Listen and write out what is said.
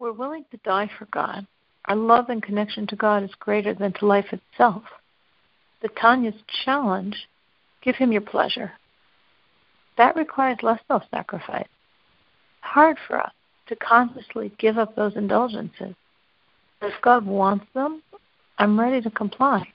we're willing to die for God. Our love and connection to God is greater than to life itself. The Tanya's challenge give him your pleasure. That requires less self sacrifice. Hard for us to consciously give up those indulgences. If God wants them, I'm ready to comply.